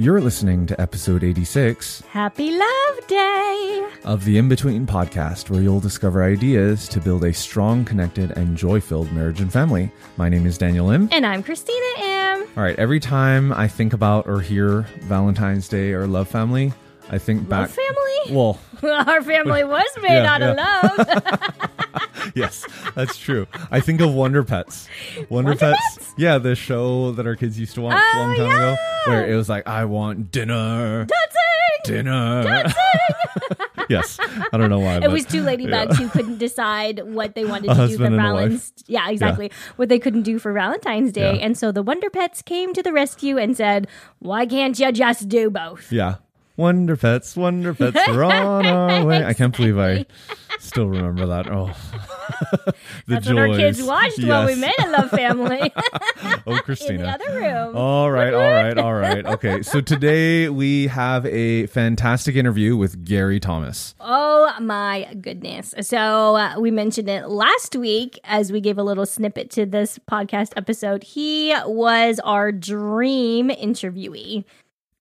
You're listening to episode 86 Happy Love Day! of the In Between podcast, where you'll discover ideas to build a strong, connected, and joy filled marriage and family. My name is Daniel Im. And I'm Christina Im. All right, every time I think about or hear Valentine's Day or Love Family, I think back. Family? Well, Our family was made Yeah, out of love. yes, that's true. I think of Wonder Pets. Wonder, Wonder Pets? Pets? Yeah, the show that our kids used to watch a Oh, long time ago, where it was like, I want dinner. Dancing! Dinner. yes. I don't know why. It but- was two ladybugs who couldn't decide what they wanted A to do for husband and a wife. Valentine's. Yeah, exactly. What they couldn't do for Valentine's Day, Yeah. and so the Wonder Pets came to the rescue and said, "Why can't you just do both?" Yeah. Wonder Pets, Wonder Pets, we're on our way. I can't believe I still remember that. Oh, the That's joys. what our kids watched while we made a love family Oh, in Christina. the other room. All right, all right, all right. Okay, so today we have a fantastic interview with Gary Thomas. Oh my goodness. So, uh, we mentioned it last week as we gave a little snippet to this podcast episode. He was our dream interviewee.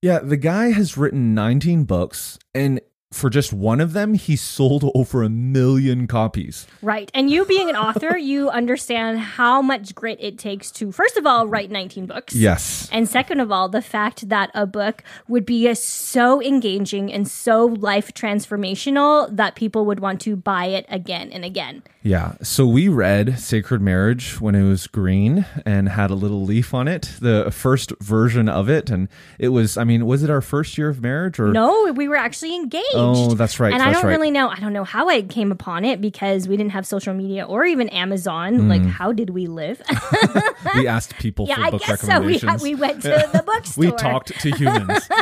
Yeah, the guy has written 19 books, and for just one of them, he sold over a million copies. Right. And you being an author, you understand how much grit it takes to, first of all, write 19 books. Yes. And second of all, the fact that a book would be so engaging and so life transformational that people would want to buy it again and again. Yeah. So we read Sacred Marriage when it was green and had a little leaf on it, the first version of it. And it was, I mean, was it our first year of marriage or? No, we were actually engaged. Oh, that's right. And I don't right. really know. I don't know how I came upon it because we didn't have social media or even Amazon. Hmm. Like, how did we live? we asked people yeah, for I book guess so. We, recommendations. we went to the bookstore. We talked to humans.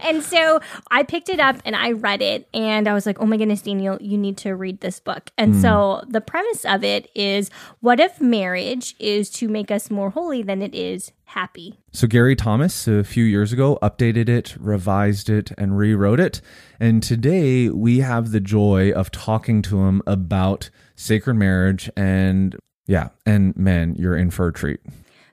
And so I picked it up and I read it and I was like, oh my goodness, Daniel, you need to read this book. And Hmm. so the premise of it is what if marriage is to make us more holy than it is happy? So Gary Thomas a few years ago updated it, revised it, and rewrote it. And today we have the joy of talking to him about sacred marriage and yeah, and man, you're in for a treat.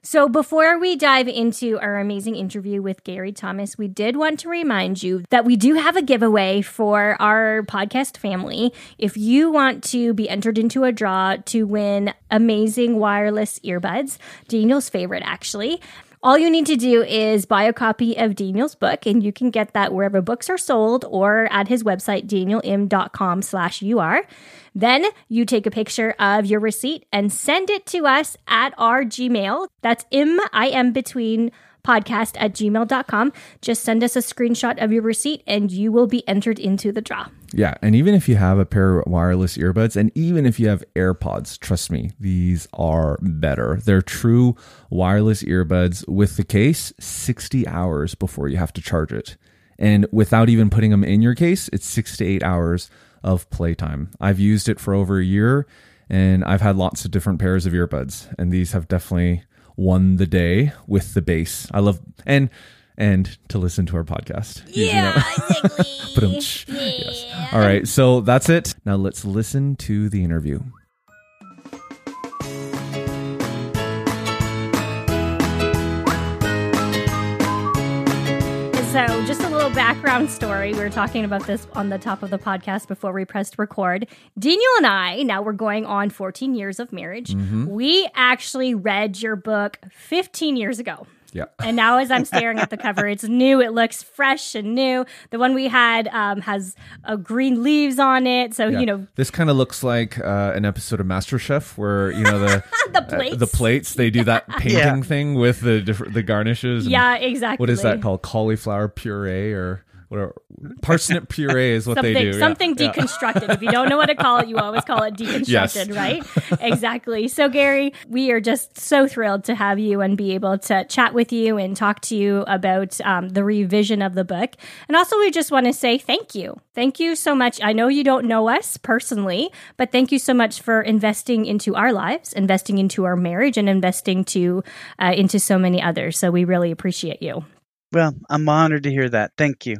So, before we dive into our amazing interview with Gary Thomas, we did want to remind you that we do have a giveaway for our podcast family. If you want to be entered into a draw to win amazing wireless earbuds, Daniel's favorite actually. All you need to do is buy a copy of Daniel's book, and you can get that wherever books are sold or at his website, danielim.com slash UR. Then you take a picture of your receipt and send it to us at our Gmail. That's M I M between podcast at gmail.com. Just send us a screenshot of your receipt and you will be entered into the draw. Yeah, and even if you have a pair of wireless earbuds and even if you have AirPods, trust me, these are better. They're true wireless earbuds with the case 60 hours before you have to charge it. And without even putting them in your case, it's 6 to 8 hours of playtime. I've used it for over a year and I've had lots of different pairs of earbuds and these have definitely won the day with the bass. I love and and to listen to our podcast. them. exactly. Yes. All right, so that's it. Now let's listen to the interview. So, just a little background story. We were talking about this on the top of the podcast before we pressed record. Daniel and I, now we're going on 14 years of marriage. Mm-hmm. We actually read your book 15 years ago. Yeah. And now, as I'm staring at the cover, it's new. It looks fresh and new. The one we had um, has uh, green leaves on it. So, Yeah. you know, this kind of looks like uh, an episode of MasterChef where you know the the uh, plates. the plates they do that painting thing with the different the garnishes. and Yeah, exactly. What is that called? Cauliflower puree or whatever parsnip puree is what something, they do. Something yeah. deconstructed. if you don't know what to call it, you always call it deconstructed, Yes. right? exactly. So, Gary, we are just so thrilled to have you and be able to chat with you and talk to you about um, the revision of the book. And also, we just want to say thank you. Thank you so much. I know you don't know us personally, but thank you so much for investing into our lives, investing into our marriage, and investing to uh, into so many others. So, we really appreciate you. Well, I'm honored to hear that. Thank you.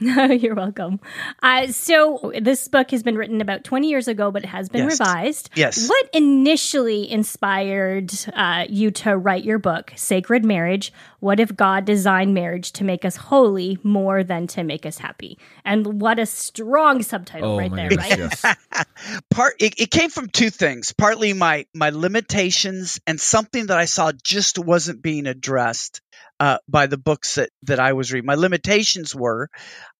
You're welcome. Uh, so, this book has been written about 20 years ago, but it has been Yes. revised. Yes. What initially inspired uh, you to write your book, Sacred Marriage? What if God designed marriage to make us holy more than to make us happy? And what a strong subtitle Oh right there, goodness, right? yes. Part it, it came from two things. Partly my my limitations and something that I saw just wasn't being addressed uh, by the books that that I was reading. My limitations were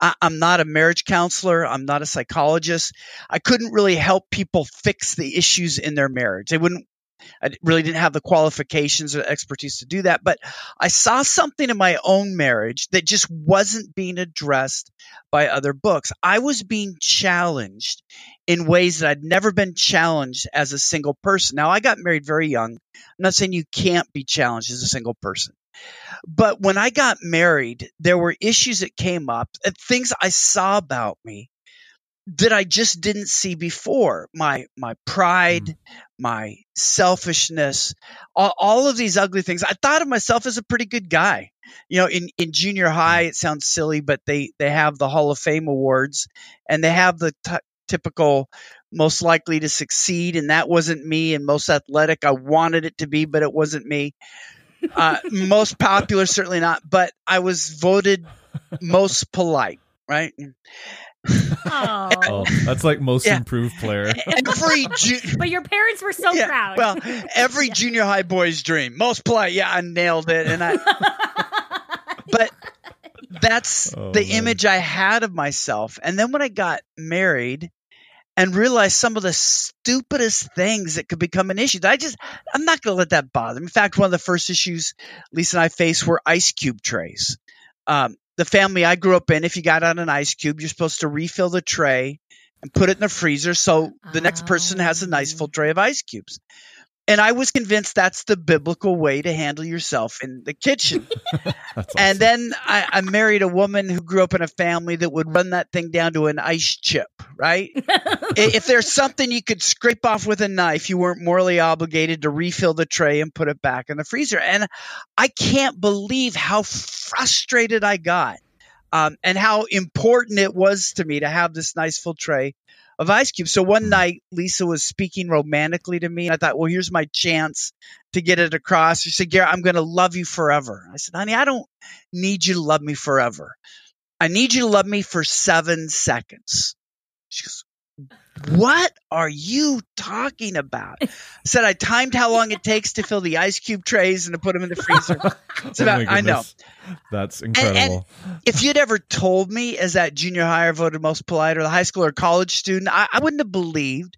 I, I'm not a marriage counselor. I'm not a psychologist. I couldn't really help people fix the issues in their marriage. They wouldn't. I really didn't have the qualifications or expertise to do that. But I saw something in my own marriage that just wasn't being addressed by other books. I was being challenged in ways that I'd never been challenged as a single person. Now, I got married very young. I'm not saying you can't be challenged as a single person. But when I got married, there were issues that came up, uh, things I saw about me that I just didn't see before. My my pride, my selfishness, all, all of these ugly things. I thought of myself as a pretty good guy. You know, in, in junior high, it sounds silly, but they, they have the Hall of Fame awards and they have the t- typical most likely to succeed. And that wasn't me. And most athletic, I wanted it to be, but it wasn't me. Uh, most popular, certainly not. But I was voted most polite, right? Oh. Oh, that's like most Yeah. improved player. Every ju- But your parents were so Yeah, proud. Well, every Yeah. junior high boy's dream. Most polite. Yeah, I nailed it. And I, but that's Oh, the man. image I had of myself. And then when I got married and realize some of the stupidest things that could become an issue, I just, I'm not going to let that bother me. In fact, one of the first issues Lisa and I faced were ice cube trays. Um, the family I grew up in, if you got out an ice cube, you're supposed to refill the tray and put it in the freezer so the next person has a nice full tray of ice cubes. And I was convinced that's the biblical way to handle yourself in the kitchen. That's And then I, I married a woman who grew up in a family that would run that thing down to an ice chip, right? If there's something you could scrape off with a knife, you weren't morally obligated to refill the tray and put it back in the freezer. And I can't believe how frustrated I got um, and how important it was to me to have this nice full tray of ice Cube. So one night, Lisa was speaking romantically to me. And I thought, well, here's my chance to get it across. She said, Gary, I'm going to love you forever. I said, honey, I don't need you to love me forever. I need you to love me for seven seconds. She goes, what are you talking about? I said I timed how long it takes to fill the ice cube trays and to put them in the freezer. It's Oh about- my I know. That's incredible. If you'd ever told me as that junior higher voted most polite or the high school or college student, I, I wouldn't have believed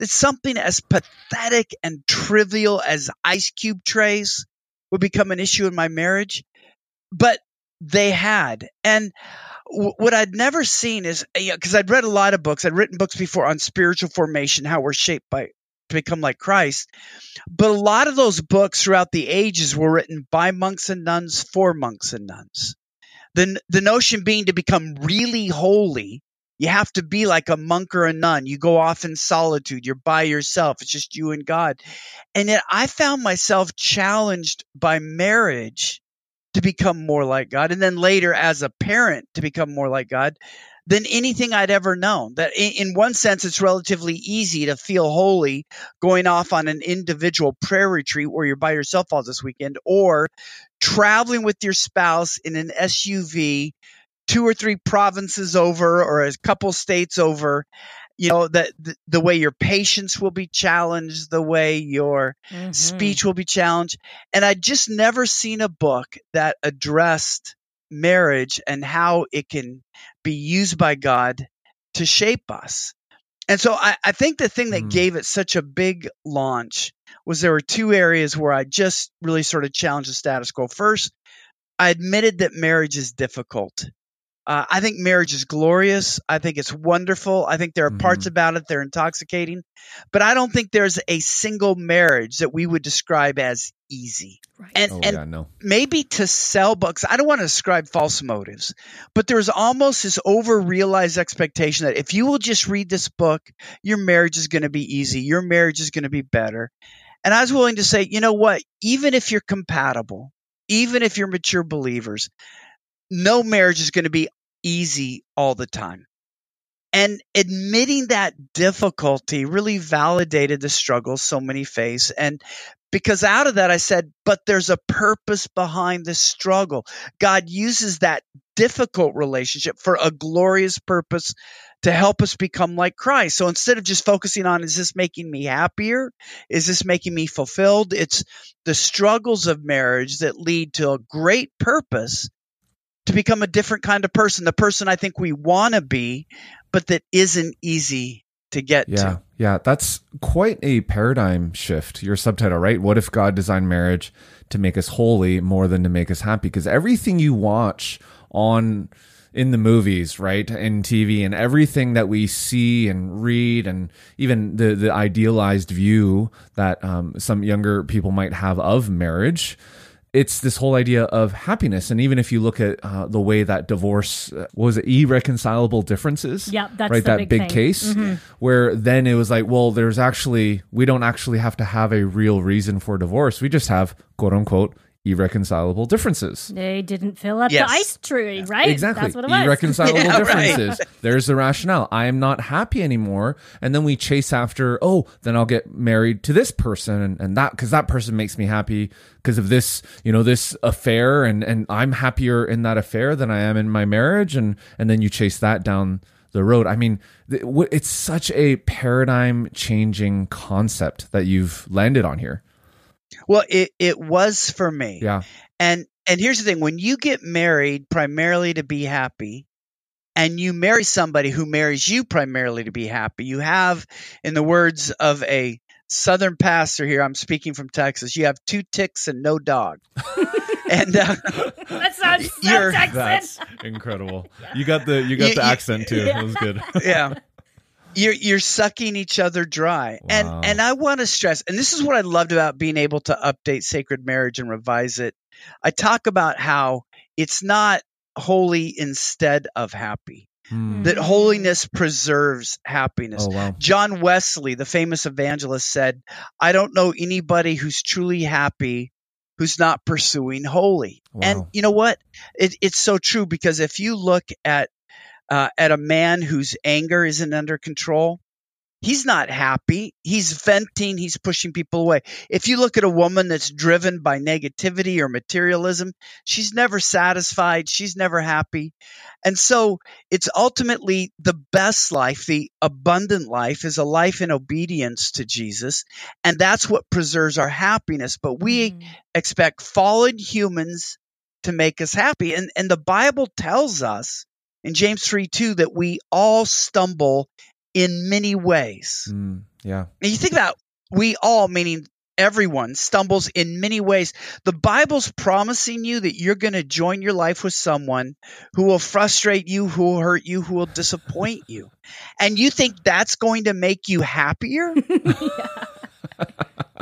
that something as pathetic and trivial as ice cube trays would become an issue in my marriage. But they had. And what I'd never seen is uh, because I'd read a lot of books, I'd written books before on spiritual formation, how we're shaped by to become like Christ. But a lot of those books throughout the ages were written by monks and nuns for monks and nuns. The, the notion being to become really holy, you have to be like a monk or a nun. You go off in solitude. You're by yourself. It's just you and God. And yet I found myself challenged by marriage to become more like God. And then later as a parent to become more like God than anything I'd ever known. That in, one sense, it's relatively easy to feel holy going off on an individual prayer retreat where you're by yourself all this weekend or traveling with your spouse in an SUV two or three provinces over or a couple states over you know that the, the way your patience will be challenged the way your Mhm. speech will be challenged. And I'd just never seen a book that addressed marriage and how it can be used by God to shape us. And so I, I think the thing that Hmm. gave it such a big launch was there were two areas where I just really sort of challenged the status quo. First, I admitted that marriage is difficult. Uh, I think marriage is glorious. I think it's wonderful. I think there are parts Mhm. about it that are intoxicating, but I don't think there's a single marriage that we would describe as easy. Right. And Oh and yeah, no. maybe to sell books, I don't want to describe false motives, but there's almost this over realized expectation that if you will just read this book, your marriage is going to be easy, your marriage is going to be better. And I was willing to say, you know what? Even if you're compatible, even if you're mature believers, no marriage is going to be easy all the time. And admitting that difficulty really validated the struggles so many face. And because out of that, I said, but there's a purpose behind the struggle. God uses that difficult relationship for a glorious purpose to help us become like Christ. So instead of just focusing on, is this making me happier? Is this making me fulfilled? It's the struggles of marriage that lead to a great purpose to become a different kind of person, the person I think we want to be, but that isn't easy to get Yeah, to. yeah, that's quite a paradigm shift. Your subtitle, right? What if God designed marriage to make us holy more than to make us happy? Because everything you watch on in the movies, right, in TV, and everything that we see and read, and even the the idealized view that um, some younger people might have of marriage. It's this whole idea of happiness, and even if you look at uh, the way that divorce uh, what was it irreconcilable differences, Yep, that's right, the that big big, thing. case, Mm-hmm. where then it was like, well, there's actually we don't actually have to have a real reason for divorce. We just have quote unquote irreconcilable differences. They didn't fill up Yes. the ice tree, right? Exactly. That's what it was. Irreconcilable Yeah, right. differences. There's the rationale. I am not happy anymore. And then we chase after, oh, then I'll get married to this person and, and that because that person makes me happy because of this, you know, this affair and, and I'm happier in that affair than I am in my marriage. And and then you chase that down the road. I mean, it's such a paradigm changing concept that you've landed on here. Well, it, it was for me. Yeah. And and here's the thing: when you get married primarily to be happy, and you marry somebody who marries you primarily to be happy, you have, in the words of a Southern pastor here, I'm speaking from Texas, you have two ticks and no dog. and uh, That sounds so Texan. That's incredible. You got the you got You- the you- accent too. That was good. yeah. You're you're sucking each other dry. Wow. And and I want to stress, and this is what I loved about being able to update sacred marriage and revise it. I talk about how it's not holy instead of happy. Hmm. That holiness preserves happiness. Oh wow. John Wesley, the famous evangelist, said, I don't know anybody who's truly happy who's not pursuing holy. And you know what? It, it's so true because if you look at uh, at a man whose anger isn't under control, he's not happy. He's venting. He's pushing people away. If you look at a woman that's driven by negativity or materialism, she's never satisfied. She's never happy. And so it's ultimately the best life, the abundant life is a life in obedience to Jesus. And that's what preserves our happiness. But we Mm. expect fallen humans to make us happy. And, and the Bible tells us in James 3 2 that we all stumble in many ways. Mm, yeah. And you think about we all, meaning everyone, stumbles in many ways. The Bible's promising you that you're going to join your life with someone who will frustrate you, who will hurt you, who will disappoint you. And you think that's going to make you happier?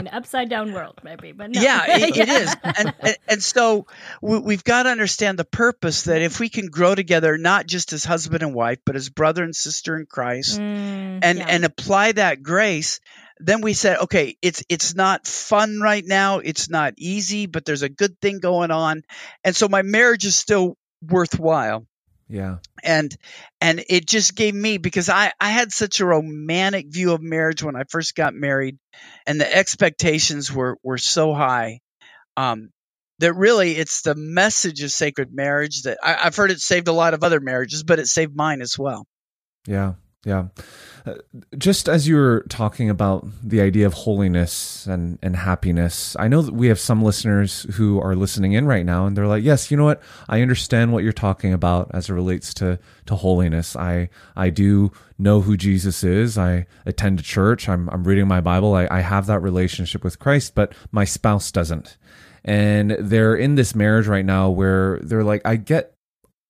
An upside down world, maybe, but no. Yeah, it, it is. And, and, and so we, we've got to understand the purpose that if we can grow together, not just as husband and wife, but as brother and sister in Christ, Mm, and yeah. and apply that grace then we said okay it's it's not fun right now it's not easy but there's a good thing going on and so my marriage is still worthwhile Yeah. and and it just gave me because i i had such a romantic view of marriage when i first got married and the expectations were were so high um that really it's the message of sacred marriage that I, i've heard it saved a lot of other marriages but it saved mine as well Yeah, yeah. Uh, just as you were talking about the idea of holiness and, and happiness, I know that we have some listeners who are listening in right now and they're like, yes, you know what? I understand what you're talking about as it relates to, to holiness. I, I do know who Jesus is. I attend a church. I'm, I'm reading my Bible. I, I have that relationship with Christ, but my spouse doesn't. And they're in this marriage right now where they're like, I get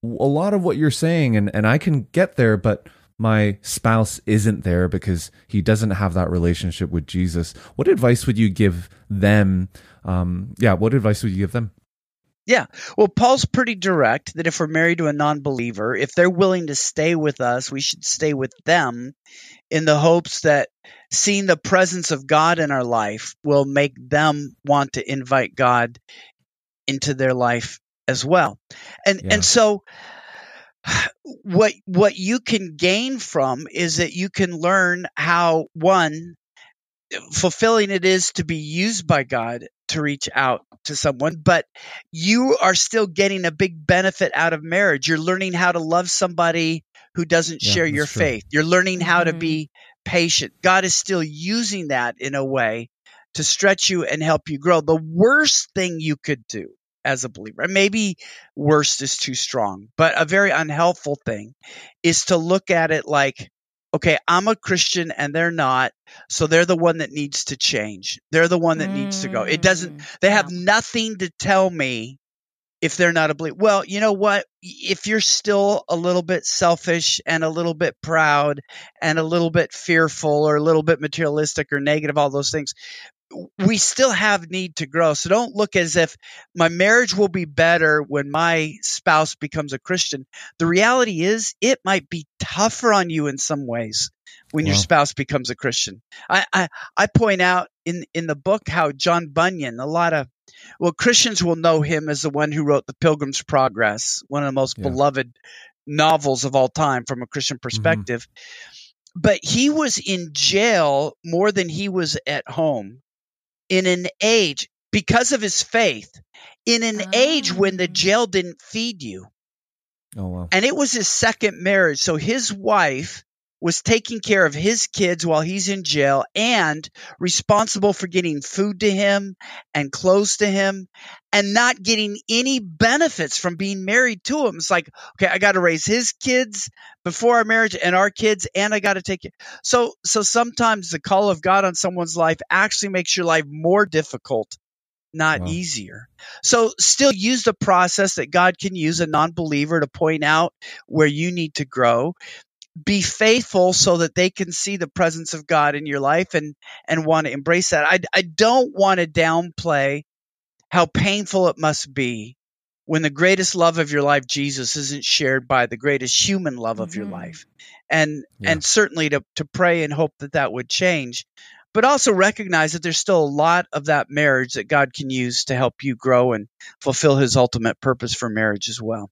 a lot of what you're saying, and, and I can get there, but my spouse isn't there because he doesn't have that relationship with Jesus. What advice would you give them? Um, yeah, what advice would you give them? Yeah. Well, Paul's pretty direct that if we're married to a non believer, if they're willing to stay with us, we should stay with them in the hopes that seeing the presence of God in our life will make them want to invite God into their life as well. And yeah. and so what what you can gain from is that you can learn how one fulfilling it is to be used by God to reach out to someone, but you are still getting a big benefit out of marriage. You're learning how to love somebody who doesn't yeah, share your true. faith. You're learning how mm-hmm. to be patient. God is still using that in a way to stretch you and help you grow. The worst thing you could do as a believer, maybe worst is too strong, but a very unhelpful thing is to look at it like, okay, I'm a Christian and they're not. So they're the one that needs to change. They're the one that mm, needs to go. It doesn't, mm, they yeah. have nothing to tell me if they're not a believer. Well, you know what? If you're still a little bit selfish and a little bit proud and a little bit fearful or a little bit materialistic or negative, all those things, we still have need to grow. So don't look as if my marriage will be better when my spouse becomes a Christian. The reality is it might be tougher on you in some ways when your spouse becomes a Christian. I, I, I point out in, in the book how John Bunyan, a lot of well, Christians will know him as the one who wrote The Pilgrim's Progress, one of the most yeah. beloved novels of all time from a Christian mm-hmm. perspective. Mm-hmm. But he was in jail more than he was at home in an age because of his faith, in an oh. age when the ah. jail didn't feed you. Oh, wow. And it was his second marriage. So his wife was taking care of his kids while he's in jail and responsible for getting food to him and clothes to him and not getting any benefits from being married to him. It's like, okay, I got to raise his kids before our marriage and our kids and I got to take it. So so sometimes the call of God on someone's life actually makes your life more difficult not wow. easier. So still use the process that God can use a non-believer to point out where you need to grow be faithful so that they can see the presence of God in your life and and want to embrace that. I I don't want to downplay how painful it must be when the greatest love of your life Jesus isn't shared by the greatest human love mm-hmm. of your mm-hmm. life. And yeah. and certainly to to pray and hope that that would change. But also recognize that there's still a lot of that marriage that God can use to help you grow and fulfill his ultimate purpose for marriage as well.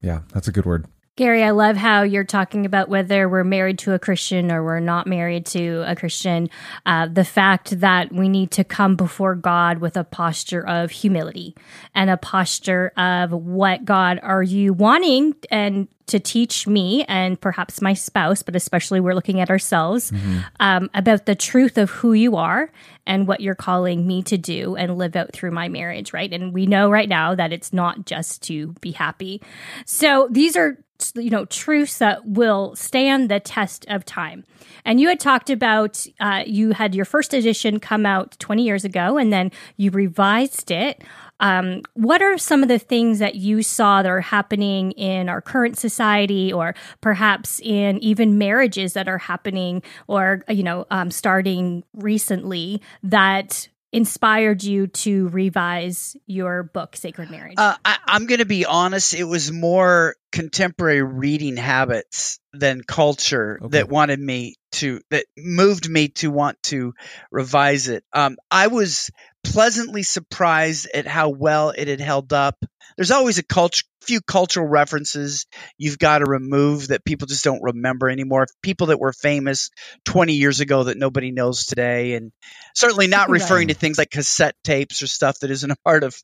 Yeah, that's a good word. Gary, I love how you're talking about whether we're married to a Christian or we're not married to a Christian. Uh, the fact that we need to come before God with a posture of humility and a posture of what God are you wanting and to teach me and perhaps my spouse, but especially we're looking at ourselves mm-hmm. um, about the truth of who you are and what you're calling me to do and live out through my marriage, right? And we know right now that it's not just to be happy. So these are you know truths that will stand the test of time and you had talked about uh, you had your first edition come out 20 years ago and then you revised it um, what are some of the things that you saw that are happening in our current society or perhaps in even marriages that are happening or you know um, starting recently that inspired you to revise your book, Sacred Marriage? Uh, I, am going to be honest. It was more contemporary reading habits than culture okay. that wanted me to, that moved me to want to revise it. Um, I was pleasantly surprised at how well it had held up. There's always a culture, few cultural references you've got to remove that people just don't remember anymore. People that were famous 20 years ago that nobody knows today, and certainly not referring right. to things like cassette tapes or stuff that isn't a part of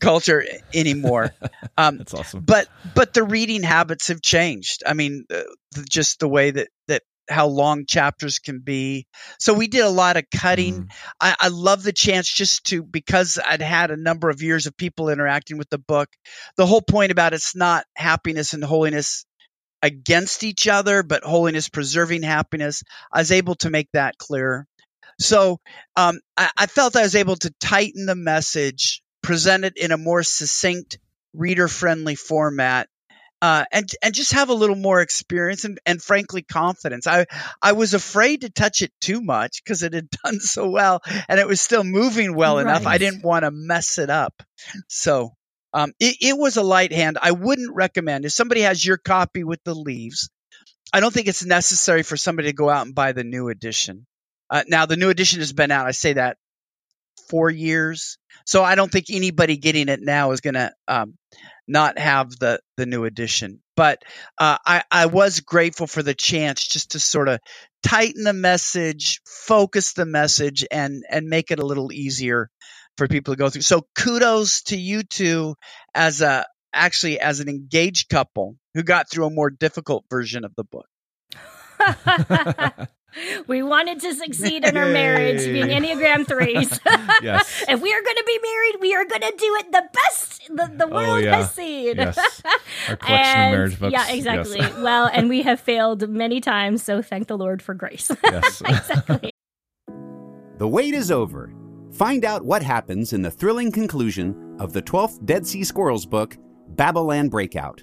culture anymore. Um, That's awesome. But but the reading habits have changed. I mean, uh, just the way that that how long chapters can be. So we did a lot of cutting. Mm. I, I love the chance just to because I'd had a number of years of people interacting with the book. The whole point about it's not happiness and holiness against each other, but holiness preserving happiness. I was able to make that clear. So um, I, I felt I was able to tighten the message, present it in a more succinct, reader friendly format uh, and and just have a little more experience and, and frankly confidence. I I was afraid to touch it too much because it had done so well and it was still moving well right. enough. I didn't want to mess it up, so um, it, it was a light hand. I wouldn't recommend if somebody has your copy with the leaves. I don't think it's necessary for somebody to go out and buy the new edition. Uh, now the new edition has been out. I say that four years, so I don't think anybody getting it now is going to um, not have the the new edition. But uh, I I was grateful for the chance just to sort of tighten the message, focus the message, and and make it a little easier for people to go through. So kudos to you two as a actually as an engaged couple who got through a more difficult version of the book. we wanted to succeed in our marriage, being Enneagram threes. yes. If we are going to be married, we are going to do it the best the, the oh, world oh, yeah. has seen. Yes. Our collection and, of marriage books. Yeah, exactly. Yes. well, and we have failed many times, so thank the Lord for grace. Yes. exactly. The wait is over. Find out what happens in the thrilling conclusion of the 12th Dead Sea Squirrels book, Babylon Breakout.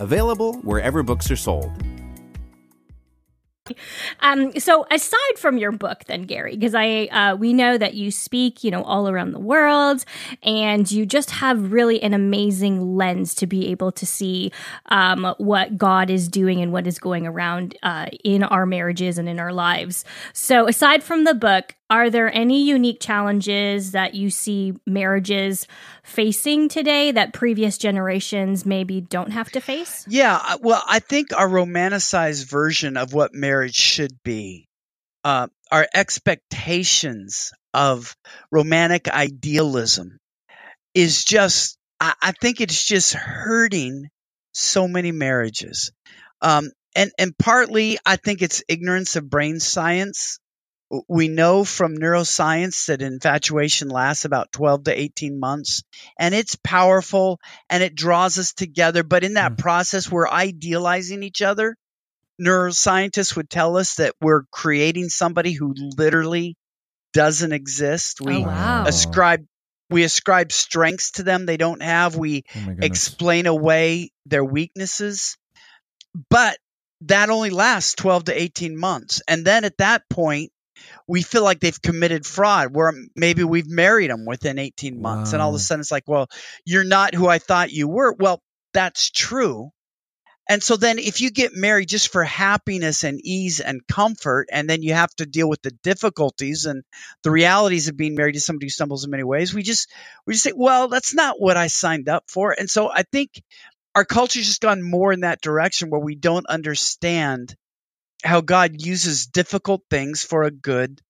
Available wherever books are sold. Um, so aside from your book, then Gary, because I uh, we know that you speak, you know, all around the world, and you just have really an amazing lens to be able to see um, what God is doing and what is going around uh, in our marriages and in our lives. So aside from the book, are there any unique challenges that you see marriages facing today that previous generations maybe don't have to face? Yeah, well, I think our romanticized version of what marriage should be, uh, our expectations of romantic idealism is just, I, I think it's just hurting so many marriages. Um, and, and partly, I think it's ignorance of brain science we know from neuroscience that infatuation lasts about 12 to 18 months and it's powerful and it draws us together. But in that mm. process, we're idealizing each other. Neuroscientists would tell us that we're creating somebody who literally doesn't exist. We oh, wow. ascribe we ascribe strengths to them they don't have. We oh explain away their weaknesses. But that only lasts 12 to 18 months. And then at that point, we feel like they've committed fraud where maybe we've married them within 18 months wow. and all of a sudden it's like well you're not who i thought you were. Well that's true. And so then if you get married just for happiness and ease and comfort and then you have to deal with the difficulties and the realities of being married to somebody who stumbles in many ways we just we just say well that's not what i signed up for. And so i think our culture's just gone more in that direction where we don't understand how God uses difficult things for a good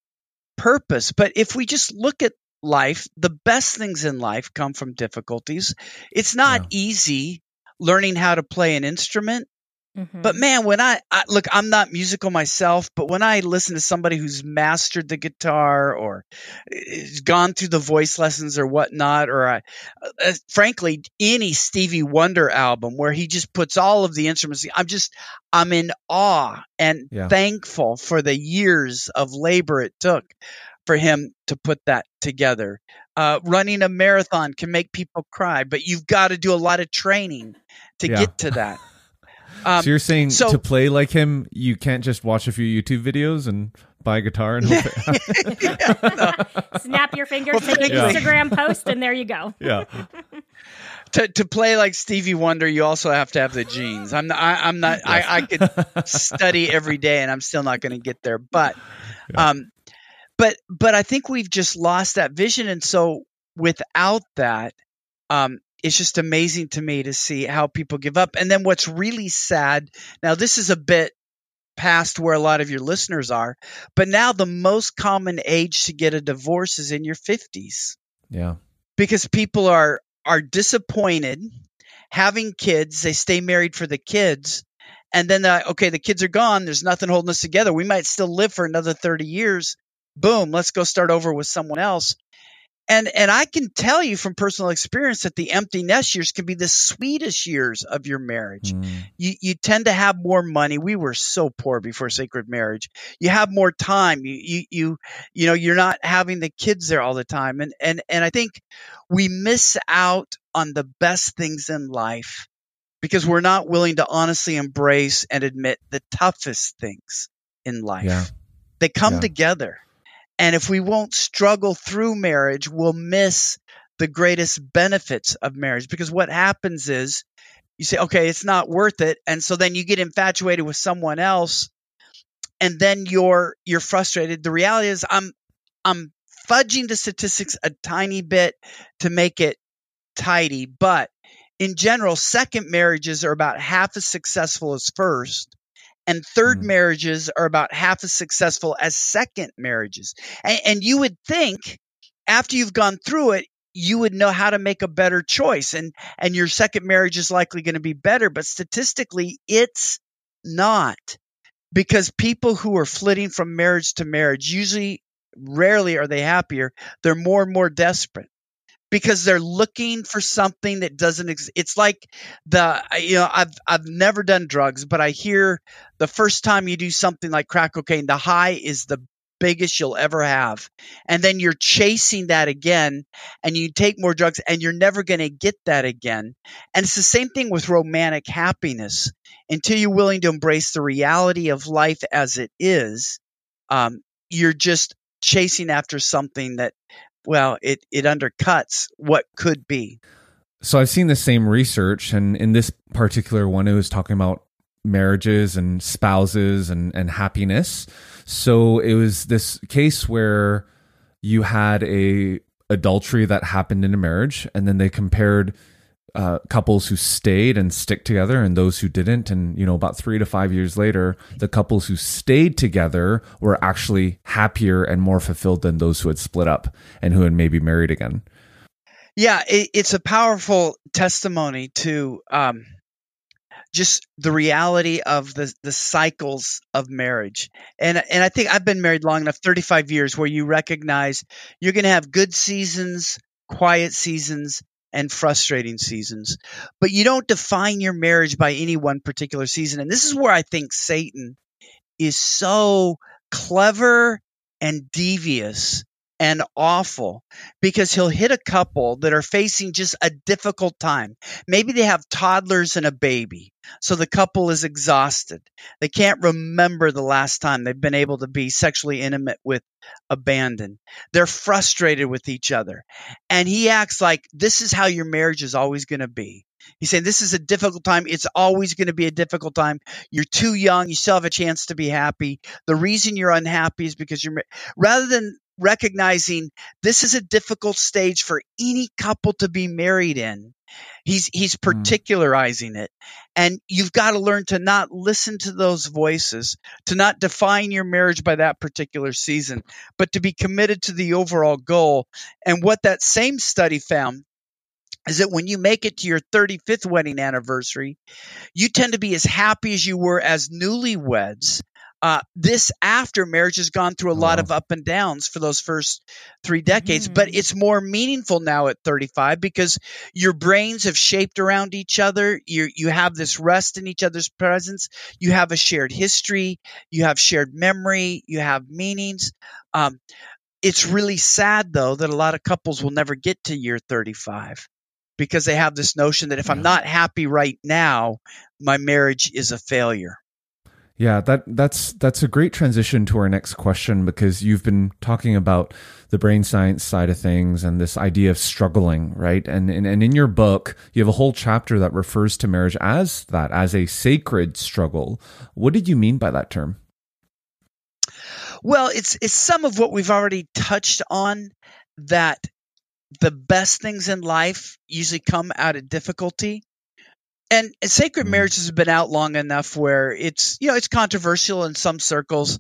purpose. But if we just look at life, the best things in life come from difficulties. It's not yeah. easy learning how to play an instrument. Mm-hmm. But man, when I, I, look, I'm not musical myself, but when I listen to somebody who's mastered the guitar or has gone through the voice lessons or whatnot, or I, uh, frankly, any Stevie Wonder album where he just puts all of the instruments, I'm just, I'm in awe and yeah. thankful for the years of labor it took for him to put that together. Uh, running a marathon can make people cry, but you've got to do a lot of training to yeah. get to that. Um, so you're saying so, to play like him, you can't just watch a few YouTube videos and buy a guitar and hope it snap your fingers, well, take an yeah. Instagram post, and there you go. Yeah. to to play like Stevie Wonder, you also have to have the genes. I'm not. I, am not. Yes. I, I could study every day, and I'm still not going to get there. But, yeah. um, but but I think we've just lost that vision, and so without that, um, it's just amazing to me to see how people give up. And then what's really sad now, this is a bit past where a lot of your listeners are, but now the most common age to get a divorce is in your 50s. Yeah. Because people are are disappointed having kids, they stay married for the kids. And then, uh, okay, the kids are gone. There's nothing holding us together. We might still live for another 30 years. Boom, let's go start over with someone else and and I can tell you from personal experience that the empty nest years can be the sweetest years of your marriage. Mm. You you tend to have more money. We were so poor before sacred marriage. You have more time. You you you you know you're not having the kids there all the time, and and and I think we miss out on the best things in life because we're not willing to honestly embrace and admit the toughest things in life. Yeah. They come yeah. together and if we won't struggle through marriage, we'll miss the greatest benefits of marriage because what happens is you say, okay, it's not worth it. And so then you get infatuated with someone else and then you're you're frustrated. The reality is I'm I'm fudging the statistics a tiny bit to make it tidy, but in general, second marriages are about half as successful as first and 3rd mm-hmm. marriages are about half as successful as second marriages. And, and, you would think after you've gone through it, you would know how to make a better choice, and and your second marriage is likely going to be better. But statistically, it's not because people who are flitting from marriage to marriage usually rarely are they happier they're more and more desperate because they're looking for something that doesn't exist. It's like the you know I've I've never done drugs, but I hear the first time you do something like crack cocaine, the high is the biggest you'll ever have. And then you're chasing that again and you take more drugs and you're never going to get that again. And it's the same thing with romantic happiness. Until you're willing to embrace the reality of life as it is, um, you're just chasing after something that well, it, it undercuts what could be. So I've seen the same research, and in this particular one, it was talking about marriages and spouses and, and happiness. So it was this case where you had a adultery that happened in a marriage, and then they compared uh, couples who stayed and stick together and those who didn't. And, you know, about three to five years later, the couples who stayed together were actually happier and more fulfilled than those who had split up and who had maybe married again. Yeah, it, it's a powerful testimony to um, just the reality of the the cycles of marriage. And and I think I've been married long enough, 35 years, where you recognize you're going to have good seasons, quiet seasons, and frustrating seasons. But you don't define your marriage by any one particular season. And this is where I think Satan is so clever and devious and awful because he'll hit a couple that are facing just a difficult time. Maybe they have toddlers and a baby. So the couple is exhausted. They can't remember the last time they've been able to be sexually intimate with abandon. They're frustrated with each other. And he acts like this is how your marriage is always going to be. He's saying this is a difficult time. It's always going to be a difficult time. You're too young. You still have a chance to be happy. The reason you're unhappy is because you're rather than recognizing this is a difficult stage for any couple to be married in. He's he's mm. particularizing it. And you've got to learn to not listen to those voices, to not define your marriage by that particular season, but to be committed to the overall goal. And what that same study found is that when you make it to your 35th wedding anniversary, you tend to be as happy as you were as newlyweds uh, this after marriage has gone through a oh. lot of up and downs for those first three decades, mm. but it's more meaningful now at 35 because your brains have shaped around each other. You you have this rest in each other's presence. You have a shared history. You have shared memory. You have meanings. Um, it's really sad though that a lot of couples will never get to year 35 because they have this notion that if yeah. I'm not happy right now, my marriage is a failure. Yeah, that that's that's a great transition to our next question because you've been talking about the brain science side of things and this idea of struggling, right? And, and and in your book, you have a whole chapter that refers to marriage as that, as a sacred struggle. What did you mean by that term? Well, it's it's some of what we've already touched on that the best things in life usually come out of difficulty and sacred mm. marriage has been out long enough where it's you know it's controversial in some circles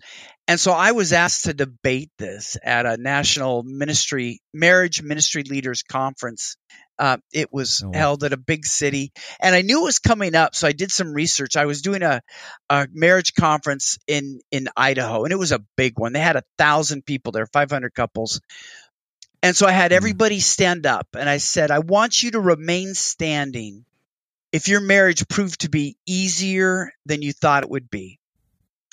and so i was asked to debate this at a national ministry marriage ministry leaders conference Uh, it was Oh, wow. held at a big city, and I knew it was coming up, so I did some research. I was doing a, a marriage conference in in Idaho, and it was a big one. They had a thousand people there, five hundred couples, and so I had Mm. everybody stand up, and I said, "I want you to remain standing if your marriage proved to be easier than you thought it would be."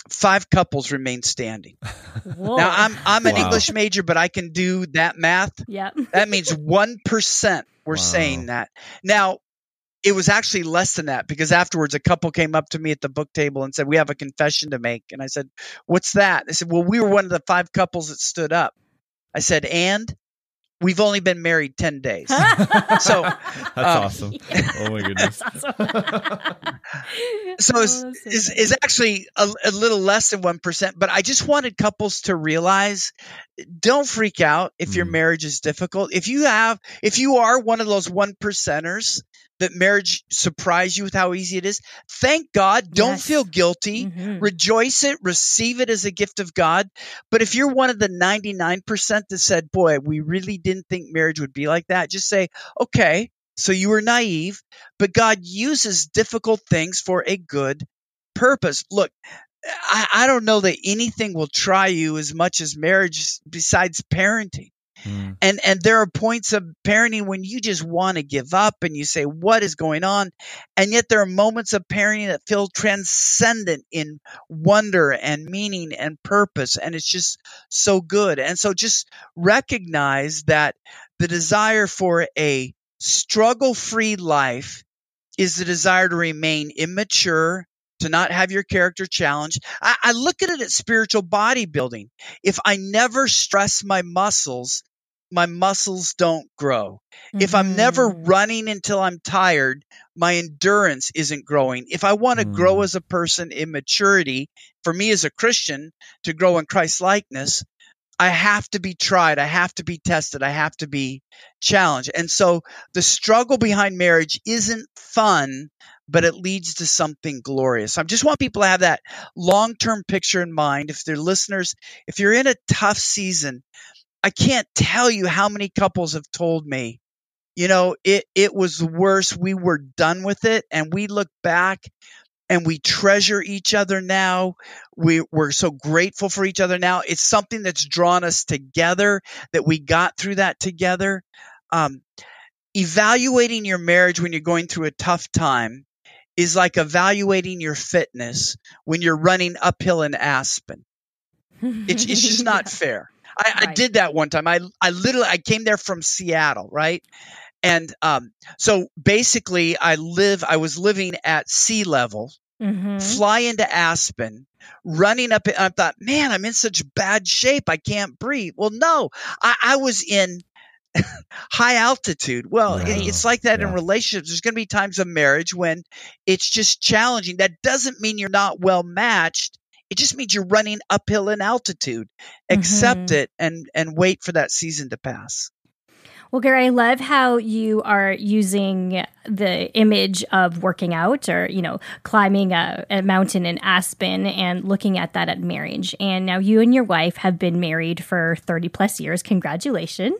Five couples remained standing. Whoa. Now I'm I'm an Wow. English major, but I can do that math. Yep. That means one percent were Wow. saying that. Now it was actually less than that because afterwards a couple came up to me at the book table and said, "We have a confession to make." And I said, "What's that?" They said, "Well, we were one of the five couples that stood up." I said, "And we've only been married ten days." So, that's um, awesome. Oh my goodness. Awesome. so Oh, is, that's so is, is actually a, a little less than 1% but i just wanted couples to realize don't freak out if your Mm. marriage is difficult if you have if you are one of those one percenters that marriage surprise you with how easy it is? Thank god don't Yes. feel guilty. Mhm. rejoice it receive it as a gift of god. But if you're one of the 99% that said boy we really didn't think marriage would be like that just say okay so you were naive but god uses difficult things for a good purpose. Look I, I don't know that anything will try you as much as marriage besides parenting Mm. and and there are points of parenting when you just want to give up and you say what is going on and yet there are moments of parenting that feel transcendent in wonder and meaning and purpose and it's just so good and so just recognize that the desire for a struggle free life is the desire to remain immature to not have your character challenged. I, I look at it as spiritual bodybuilding. If I never stress my muscles, my muscles don't grow. If I'm never Mhm. running until I'm tired, my endurance isn't growing. If I want to grow Mm. as a person in maturity, for me as a Christian to grow in Christ likeness, I have to be tried. I have to be tested. I have to be challenged. And so the struggle behind marriage isn't fun, but it leads to something glorious. I just want people to have that long term picture in mind. If they're listeners, if you're in a tough season, I can't tell you how many couples have told me, you know, it, it was worse. We were done with it. And we look back and we treasure each other now. We, we're so grateful for each other now. It's something that's drawn us together that we got through that together. Um, evaluating your marriage when you're going through a tough time is like evaluating your fitness when you're running uphill in Aspen. It's, it's just not fair. I, I did that one time. I, I literally, I came there from Seattle, right? And um, so basically, I live, I was living at sea level, Mhm. fly into Aspen, running up. I thought, man, I'm in such bad shape. I can't breathe. Well, no, I, I was in high altitude. Well, Right. it's like that in relationships. There's going to be times of marriage when it's just challenging. That doesn't mean you're not well matched. It just means you're running uphill in altitude. Accept Mhm. it and and wait for that season to pass. Well, Gary, I love how you are using the image of working out or, you know, climbing a, a mountain in Aspen and looking at that at marriage. And now you and your wife have been married for 30 plus years. Congratulations.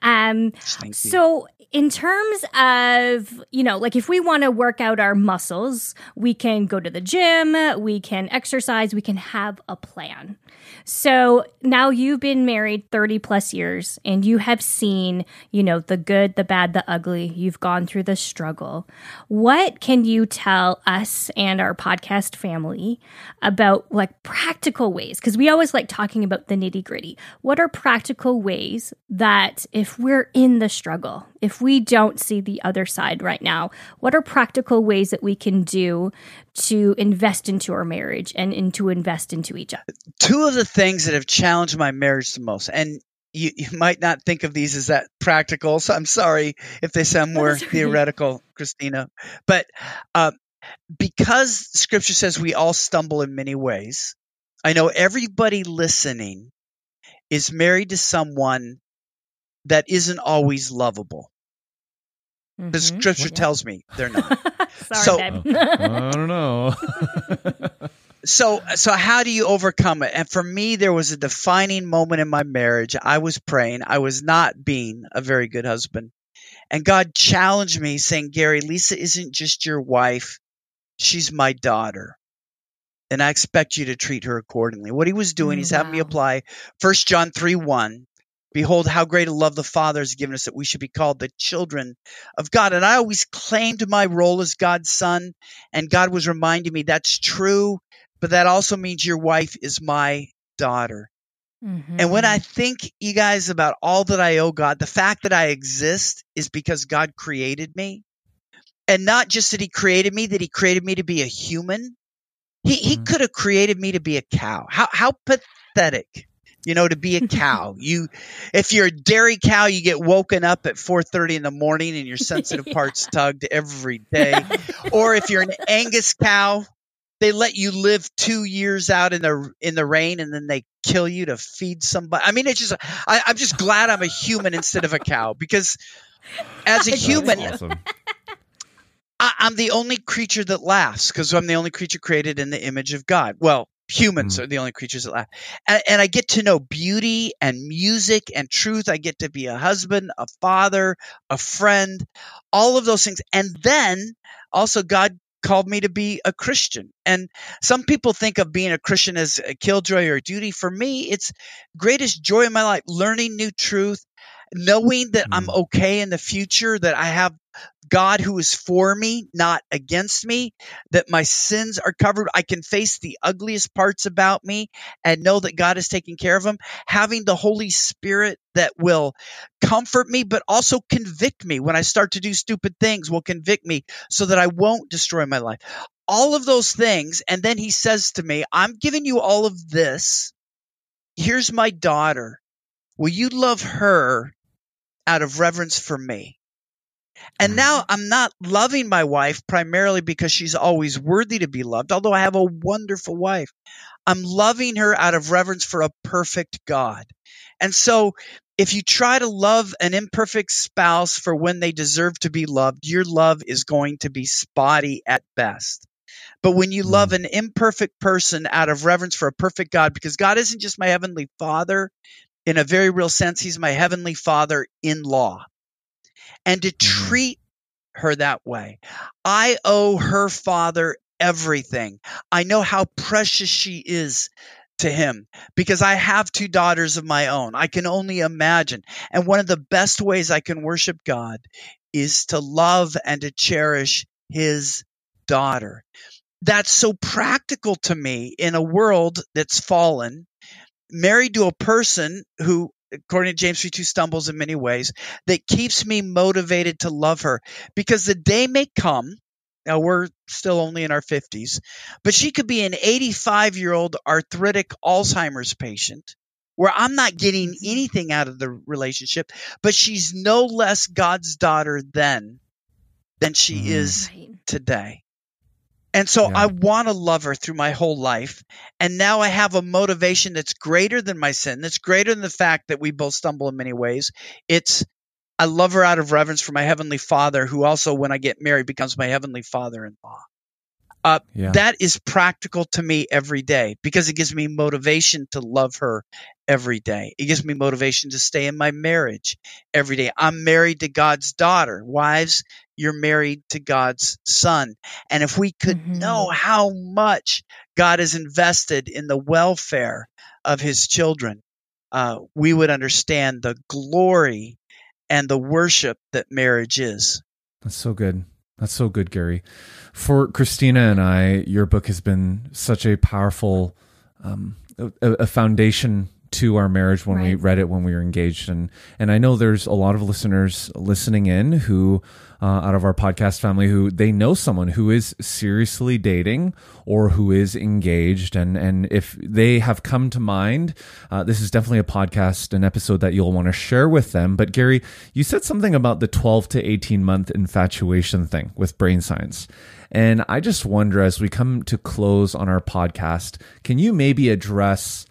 Um, so, in terms of, you know, like if we want to work out our muscles, we can go to the gym, we can exercise, we can have a plan. So now you've been married 30 plus years and you have seen, you know, the good, the bad, the ugly. You've gone through the struggle. What can you tell us and our podcast family about like practical ways? Because we always like talking about the nitty gritty. What are practical ways that if we're in the struggle, if we don't see the other side right now, what are practical ways that we can do to invest into our marriage and, and to invest into each other? two of the things that have challenged my marriage the most, and you, you might not think of these as that practical, so I'm sorry if they sound more theoretical, Christina. But uh, because Scripture says we all stumble in many ways, I know everybody listening is married to someone that isn't always lovable. The Mhm. Scripture Yeah. tells me they're not. Sorry, So- I don't know. so so how do you overcome it and for me there was a defining moment in my marriage i was praying i was not being a very good husband And God challenged me saying, Gary, Lisa isn't just your wife. She's my daughter. And I expect you to treat her accordingly. What he was doing, he's having me apply 1 John 3 1. Behold, how great a love the Father has given us that we should be called the children of God. And I always claimed my role as God's son. And God was reminding me that's true, but that also means your wife is my daughter. And when I Mm-hmm. think, you guys, about all that I owe God, the fact that I exist is because God created me. And not just that He created me, that He created me to be a human. He, he Mhm. could have created me to be a cow. How, how pathetic, you know, to be a cow. you, if you're a dairy cow, you get woken up at 4.30 in the morning and your sensitive parts tugged every day. or if you're an Angus cow, they let you live two years out in the in the rain and then they kill you to feed somebody. I mean, it's just I, I'm just glad I'm a human instead of a cow because as a human, awesome. I, I'm the only creature that laughs because I'm the only creature created in the image of God. Well, humans Mm. are the only creatures that laugh. And, and I get to know beauty and music and truth. I get to be a husband, a father, a friend, all of those things. And then also, God called me to be a Christian. And some people think of being a Christian as a killjoy or a duty. For me, it's greatest joy in my life, learning new truth, knowing that I'm Mm. okay in the future, that I have God who is for me, not against me, that my sins are covered. I can face the ugliest parts about me and know that God is taking care of them. Having the Holy Spirit that will comfort me, but also convict me when I start to do stupid things, will convict me so that I won't destroy my life. All of those things. And then he says to me, I'm giving you all of this. Here's my daughter. Will you love her out of reverence for me? And now I'm not loving my wife primarily because she's always worthy to be loved, although I have a wonderful wife. I'm loving her out of reverence for a perfect God. And so if you try to love an imperfect spouse for when they deserve to be loved, your love is going to be spotty at best. But when you Mm. love an imperfect person out of reverence for a perfect God, because God isn't just my heavenly father in a very real sense, he's my heavenly father in law. And to Mhm. treat her that way, I owe her father everything. I know how precious she is to him because I have two daughters of my own. I can only imagine. And one of the best ways I can worship God is to love and to cherish his daughter. That's so practical to me in a world that's fallen, married to a person who, according to James 3 2, stumbles in many ways, that keeps me motivated to love her because the day may come. Now we're still only in our 50s, but she could be an 85 year old arthritic Alzheimer's patient where I'm not getting anything out of the relationship, but she's no less God's daughter then than she Mhm. is Right. today. And so Yeah. I want to love her through my whole life. And now I have a motivation that's greater than my sin, that's greater than the fact that we both stumble in many ways. It's I love her out of reverence for my heavenly father, who also, when I get married, becomes my heavenly father in law. Uh, Yeah. That is practical to me every day because it gives me motivation to love her every day. It gives me motivation to stay in my marriage every day. I'm married to God's daughter. Wives, you're married to God's son. And if we could Mhm. know how much God has invested in the welfare of his children, uh, we would understand the glory and the worship that marriage is. That's so good. That's so good, Gary. For Christina and I, your book has been such a powerful um, a, a foundation to our marriage when we read it when we were engaged, and and I know there's a lot of listeners listening in who, uh, out of our podcast family, who they know someone who is seriously dating or who is engaged, and and if they have come to mind, uh, this is definitely a podcast, an episode that you'll want to share with them. But Gary, you said something about the 12 to 18 month infatuation thing with brain science. And I just wonder as we come to close on our podcast, can you maybe address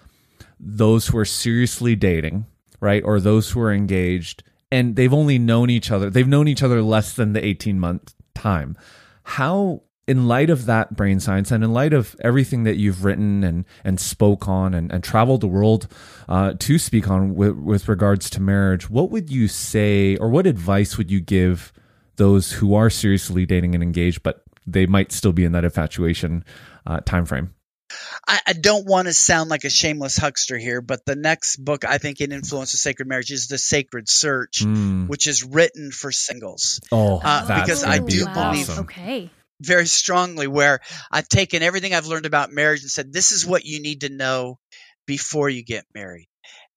those who are seriously dating, right? Or those who are engaged and they've only known each other, they've known each other less than the 18 month time. How in light of that brain science and in light of everything that you've written and and spoke on and, and traveled the world uh, to speak on with, with regards to marriage, what would you say or what advice would you give those who are seriously dating and engaged, but they might still be in that infatuation uh, time frame? I, I, don't want to sound like a shameless huckster here, but the next book I think in Influence of Sacred Marriage is The Sacred Search, mm. which is written for singles. Oh, uh, because I do wow. believe okay. very strongly where I've taken everything I've learned about marriage and said, this is what you need to know before you get married.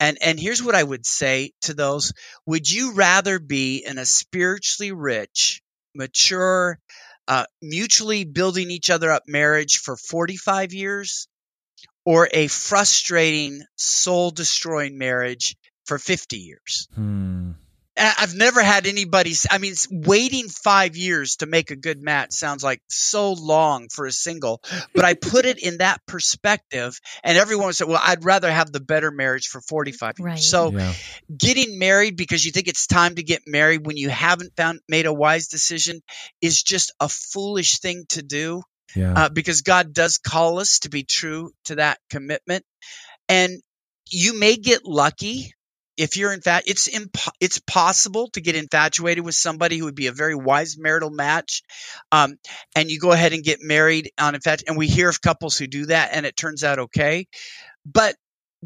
And, and here's what I would say to those. Would you rather be in a spiritually rich, mature, uh, mutually building each other up marriage for 45 years or a frustrating, soul destroying marriage for 50 years. Hmm. I've never had anybody, I mean, waiting five years to make a good match sounds like so long for a single, but I put it in that perspective and everyone said, well, I'd rather have the better marriage for 45 years. Right. So yeah. getting married because you think it's time to get married when you haven't found, made a wise decision is just a foolish thing to do. Yeah. Uh, because God does call us to be true to that commitment. And you may get lucky if you're in fact it's imp- it's possible to get infatuated with somebody who would be a very wise marital match um, and you go ahead and get married on infatuation and we hear of couples who do that and it turns out okay but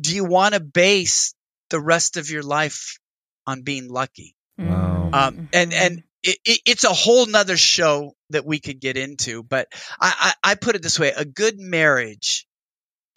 do you want to base the rest of your life on being lucky? Wow. Um, and and it, it, it's a whole nother show that we could get into but I, I, I put it this way a good marriage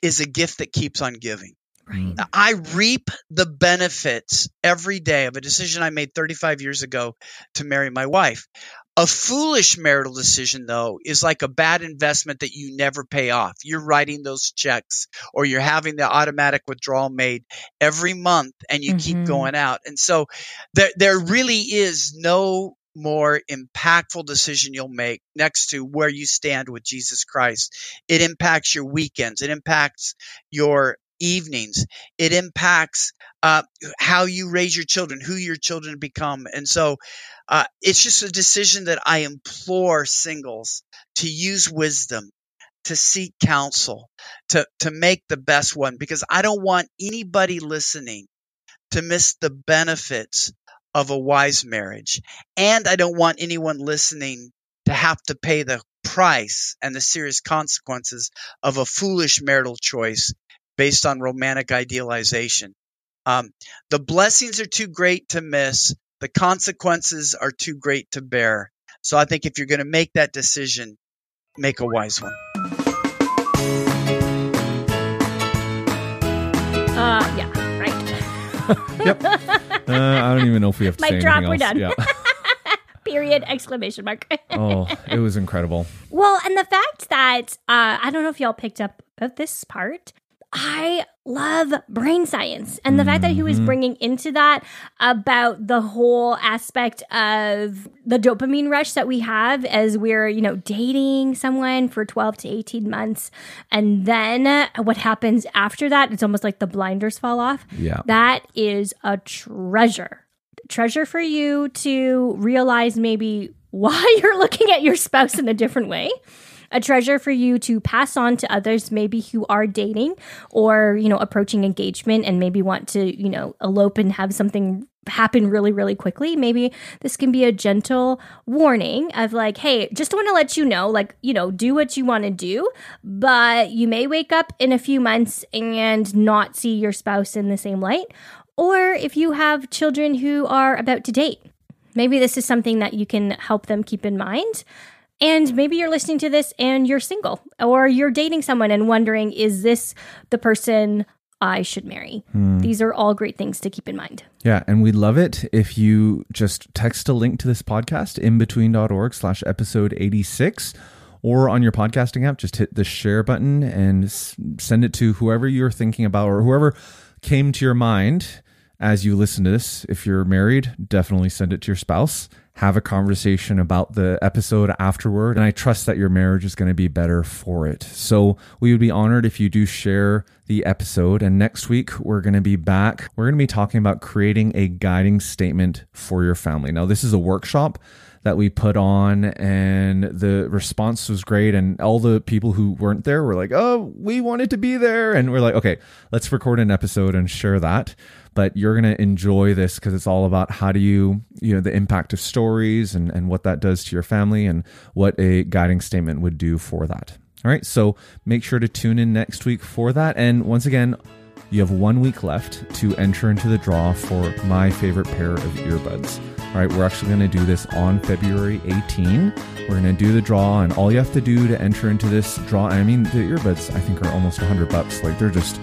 is a gift that keeps on giving Right. I reap the benefits every day of a decision I made 35 years ago to marry my wife. A foolish marital decision, though, is like a bad investment that you never pay off. You're writing those checks or you're having the automatic withdrawal made every month and you mm-hmm. keep going out. And so there, there really is no more impactful decision you'll make next to where you stand with Jesus Christ. It impacts your weekends. It impacts your evenings. It impacts uh, how you raise your children, who your children become. And so uh, it's just a decision that I implore singles to use wisdom, to seek counsel, to, to make the best one, because I don't want anybody listening to miss the benefits of a wise marriage. And I don't want anyone listening to have to pay the price and the serious consequences of a foolish marital choice based on romantic idealization. Um, the blessings are too great to miss. The consequences are too great to bear. So I think if you're going to make that decision, make a wise one. Uh, yeah, right. yep. Uh, I don't even know if we have to Mic say drop, anything else. We're done. Yeah. Period! Exclamation mark. oh, it was incredible. Well, and the fact that uh, I don't know if y'all picked up of this part, I love brain science and the mm-hmm. fact that he was mm-hmm. bringing into that about the whole aspect of the dopamine rush that we have as we're, you know, dating someone for 12 to 18 months. And then what happens after that, it's almost like the blinders fall off. Yeah. That is a treasure. Treasure for you to realize maybe why you're looking at your spouse in a different way a treasure for you to pass on to others, maybe who are dating or, you know, approaching engagement and maybe want to, you know, elope and have something happen really, really quickly. Maybe this can be a gentle warning of like, hey, just want to let you know, like, you know, do what you want to do, but you may wake up in a few months and not see your spouse in the same light. Or if you have children who are about to date, maybe this is something that you can help them keep in mind. And maybe you're listening to this and you're single or you're dating someone and wondering, is this the person I should marry? Hmm. These are all great things to keep in mind. Yeah. And we'd love it if you just text a link to this podcast, inbetween.org slash episode 86 or on your podcasting app, just hit the share button and send it to whoever you're thinking about or whoever came to your mind as you listen to this. If you're married, definitely send it to your spouse have a conversation about the episode afterward. And I trust that your marriage is going to be better for it. So we would be honored if you do share the episode. And next week, we're going to be back. We're going to be talking about creating a guiding statement for your family. Now, this is a workshop that we put on, and the response was great. And all the people who weren't there were like, "Oh, we wanted to be there," and we're like, "Okay, let's record an episode and share that." But you're gonna enjoy this because it's all about how do you, you know, the impact of stories and and what that does to your family and what a guiding statement would do for that. All right, so make sure to tune in next week for that. And once again, you have one week left to enter into the draw for my favorite pair of earbuds. All right, we're actually going to do this on February 18. We're going to do the draw, and all you have to do to enter into this draw, I mean, the earbuds I think are almost 100 bucks. Like they're just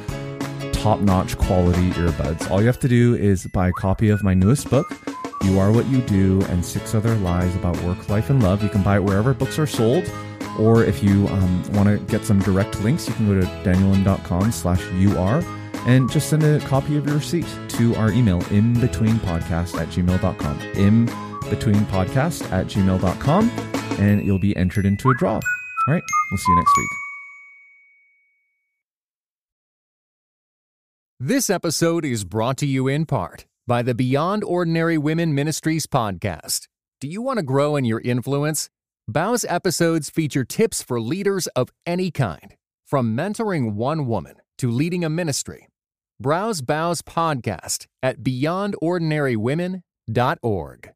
top notch quality earbuds. All you have to do is buy a copy of my newest book, You Are What You Do, and Six Other Lies About Work, Life, and Love. You can buy it wherever books are sold. Or if you um, want to get some direct links, you can go to danielim.com slash UR and just send a copy of your receipt to our email, inbetweenpodcast at gmail.com. Inbetweenpodcast at gmail.com, and you'll be entered into a draw. All right, we'll see you next week. This episode is brought to you in part by the Beyond Ordinary Women Ministries podcast. Do you want to grow in your influence? Bow's episodes feature tips for leaders of any kind, from mentoring one woman to leading a ministry. Browse Bow's podcast at beyondordinarywomen.org.